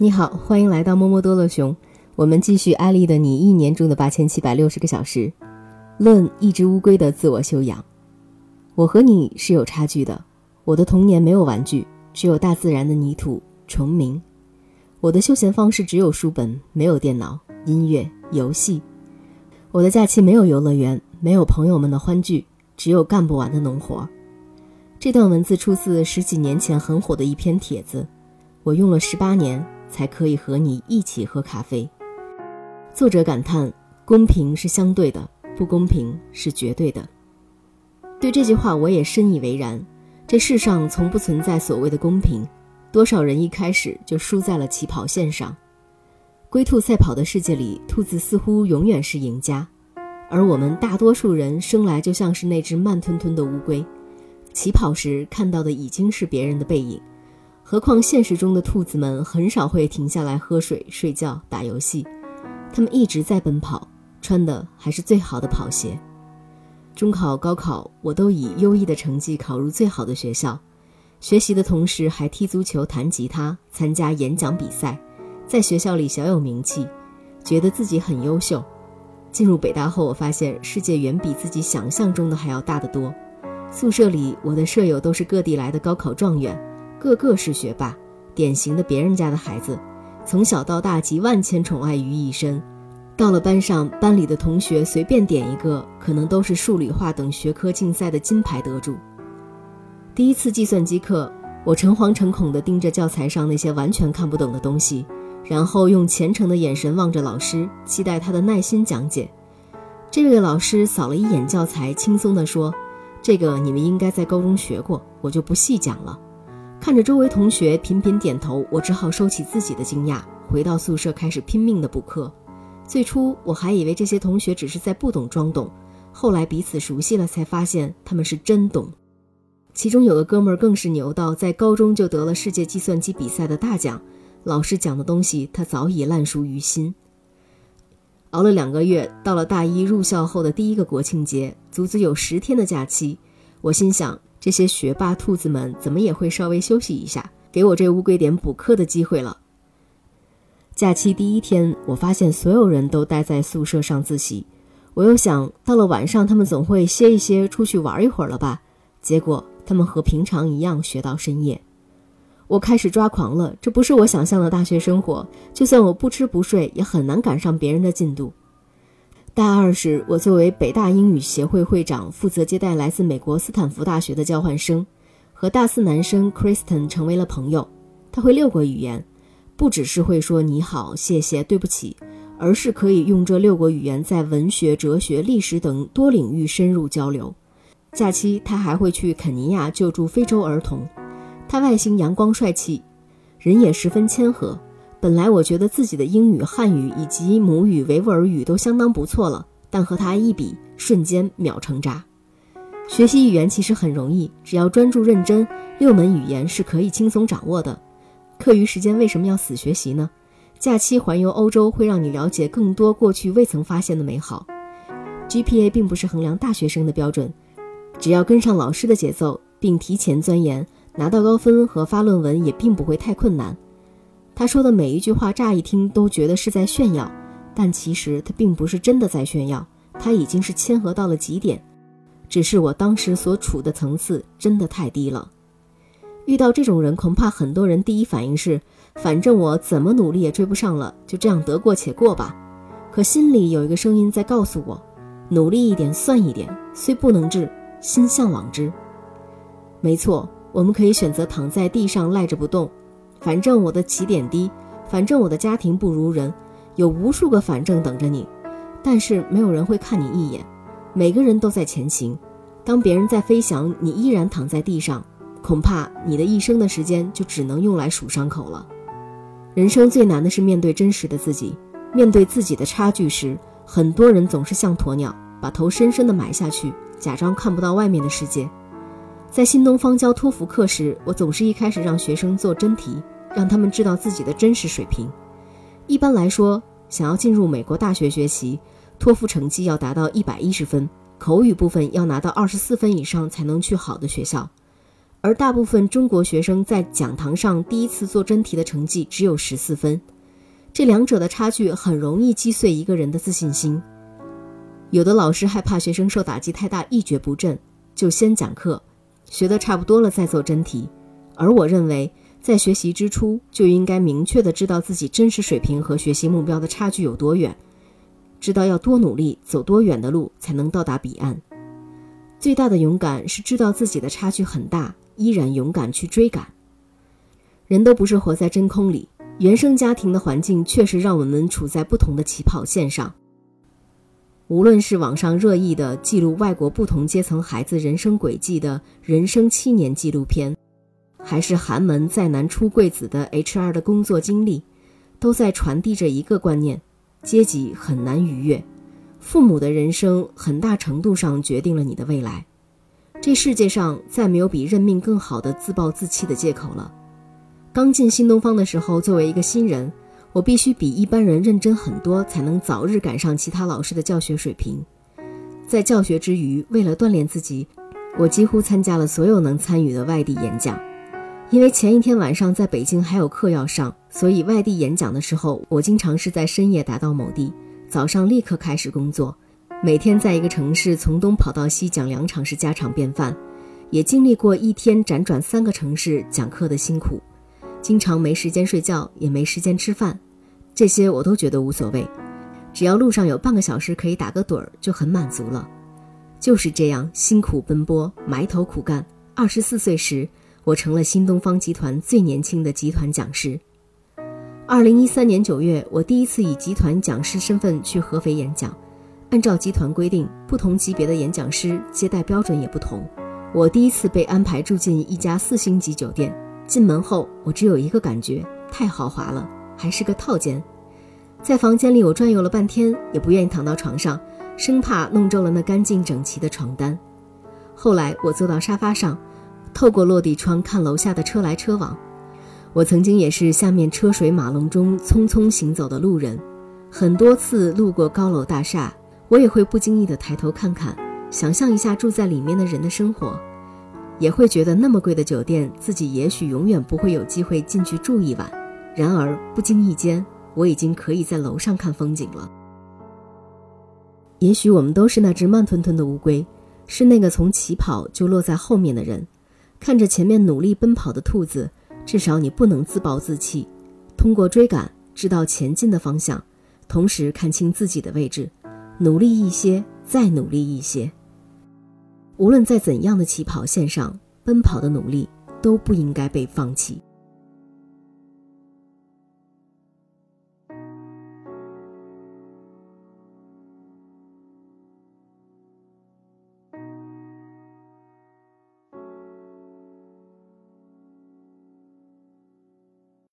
你好，欢迎来到摸摸多乐熊。我们继续安利的你一年中的八千七百六十个小时，论一只乌龟的自我修养。我和你是有差距的。我的童年没有玩具，只有大自然的泥土、虫鸣。我的休闲方式只有书本，没有电脑、音乐、游戏。我的假期没有游乐园，没有朋友们的欢聚，只有干不完的农活。这段文字出自十几年前很火的一篇帖子，我用了十八年。才可以和你一起喝咖啡。作者感叹：公平是相对的，不公平是绝对的。对这句话，我也深以为然。这世上从不存在所谓的公平，多少人一开始就输在了起跑线上。龟兔赛跑的世界里，兔子似乎永远是赢家，而我们大多数人生来就像是那只慢吞吞的乌龟，起跑时看到的已经是别人的背影。何况现实中的兔子们很少会停下来喝水、睡觉、打游戏，它们一直在奔跑，穿的还是最好的跑鞋。中考、高考，我都以优异的成绩考入最好的学校，学习的同时还踢足球、弹吉他、参加演讲比赛，在学校里小有名气，觉得自己很优秀。进入北大后，我发现世界远比自己想象中的还要大得多。宿舍里，我的舍友都是各地来的高考状元。个个是学霸，典型的别人家的孩子，从小到大集万千宠爱于一身。到了班上，班里的同学随便点一个，可能都是数理化等学科竞赛的金牌得主。第一次计算机课，我诚惶诚恐地盯着教材上那些完全看不懂的东西，然后用虔诚的眼神望着老师，期待他的耐心讲解。这位老师扫了一眼教材，轻松地说：“这个你们应该在高中学过，我就不细讲了。”看着周围同学频频点头，我只好收起自己的惊讶，回到宿舍开始拼命的补课。最初我还以为这些同学只是在不懂装懂，后来彼此熟悉了，才发现他们是真懂。其中有个哥们儿更是牛到在高中就得了世界计算机比赛的大奖，老师讲的东西他早已烂熟于心。熬了两个月，到了大一入校后的第一个国庆节，足足有十天的假期，我心想。这些学霸兔子们怎么也会稍微休息一下，给我这乌龟点补课的机会了。假期第一天，我发现所有人都待在宿舍上自习。我又想到了晚上，他们总会歇一歇，出去玩一会儿了吧？结果他们和平常一样学到深夜。我开始抓狂了，这不是我想象的大学生活。就算我不吃不睡，也很难赶上别人的进度。大二时，我作为北大英语协会会长，负责接待来自美国斯坦福大学的交换生，和大四男生 Kristen 成为了朋友。他会六国语言，不只是会说你好、谢谢、对不起，而是可以用这六国语言在文学、哲学、历史等多领域深入交流。假期他还会去肯尼亚救助非洲儿童。他外形阳光帅气，人也十分谦和。本来我觉得自己的英语、汉语以及母语维吾尔语都相当不错了，但和他一比，瞬间秒成渣。学习语言其实很容易，只要专注认真，六门语言是可以轻松掌握的。课余时间为什么要死学习呢？假期环游欧洲会让你了解更多过去未曾发现的美好。GPA 并不是衡量大学生的标准，只要跟上老师的节奏，并提前钻研，拿到高分和发论文也并不会太困难。他说的每一句话，乍一听都觉得是在炫耀，但其实他并不是真的在炫耀，他已经是谦和到了极点，只是我当时所处的层次真的太低了。遇到这种人，恐怕很多人第一反应是，反正我怎么努力也追不上了，就这样得过且过吧。可心里有一个声音在告诉我，努力一点算一点，虽不能至，心向往之。没错，我们可以选择躺在地上赖着不动。反正我的起点低，反正我的家庭不如人，有无数个反正等着你，但是没有人会看你一眼。每个人都在前行，当别人在飞翔，你依然躺在地上，恐怕你的一生的时间就只能用来数伤口了。人生最难的是面对真实的自己，面对自己的差距时，很多人总是像鸵鸟，把头深深地埋下去，假装看不到外面的世界。在新东方教托福课时，我总是一开始让学生做真题，让他们知道自己的真实水平。一般来说，想要进入美国大学学习，托福成绩要达到一百一十分，口语部分要拿到二十四分以上才能去好的学校。而大部分中国学生在讲堂上第一次做真题的成绩只有十四分，这两者的差距很容易击碎一个人的自信心。有的老师害怕学生受打击太大一蹶不振，就先讲课，学得差不多了再做真题。而我认为，在学习之初就应该明确的知道自己真实水平和学习目标的差距有多远，知道要多努力，走多远的路才能到达彼岸。最大的勇敢是知道自己的差距很大。依然勇敢去追赶。人都不是活在真空里，原生家庭的环境确实让我们处在不同的起跑线上。无论是网上热议的记录外国不同阶层孩子人生轨迹的人生七年纪录片，还是寒门再难出贵子的 HR 的工作经历，都在传递着一个观念：阶级很难逾越，父母的人生很大程度上决定了你的未来。这世界上再没有比认命更好的自暴自弃的借口了。刚进新东方的时候，作为一个新人，我必须比一般人认真很多，才能早日赶上其他老师的教学水平。在教学之余，为了锻炼自己，我几乎参加了所有能参与的外地演讲。因为前一天晚上在北京还有课要上，所以外地演讲的时候，我经常是在深夜达到某地，早上立刻开始工作。每天在一个城市从东跑到西讲两场是家常便饭，也经历过一天辗转三个城市讲课的辛苦，经常没时间睡觉，也没时间吃饭，这些我都觉得无所谓，只要路上有半个小时可以打个盹儿就很满足了。就是这样辛苦奔波，埋头苦干。二十四岁时，我成了新东方集团最年轻的集团讲师。二零一三年九月，我第一次以集团讲师身份去合肥演讲。按照集团规定，不同级别的演讲师接待标准也不同。我第一次被安排住进一家四星级酒店，进门后我只有一个感觉：太豪华了，还是个套间。在房间里，我转悠了半天，也不愿意躺到床上，生怕弄皱了那干净整齐的床单。后来我坐到沙发上，透过落地窗看楼下的车来车往。我曾经也是下面车水马龙中匆匆行走的路人，很多次路过高楼大厦。我也会不经意地抬头看看，想象一下住在里面的人的生活，也会觉得那么贵的酒店，自己也许永远不会有机会进去住一晚。然而不经意间，我已经可以在楼上看风景了。也许我们都是那只慢吞吞的乌龟，是那个从起跑就落在后面的人。看着前面努力奔跑的兔子，至少你不能自暴自弃。通过追赶，知道前进的方向，同时看清自己的位置。努力一些，再努力一些。无论在怎样的起跑线上奔跑的努力，都不应该被放弃。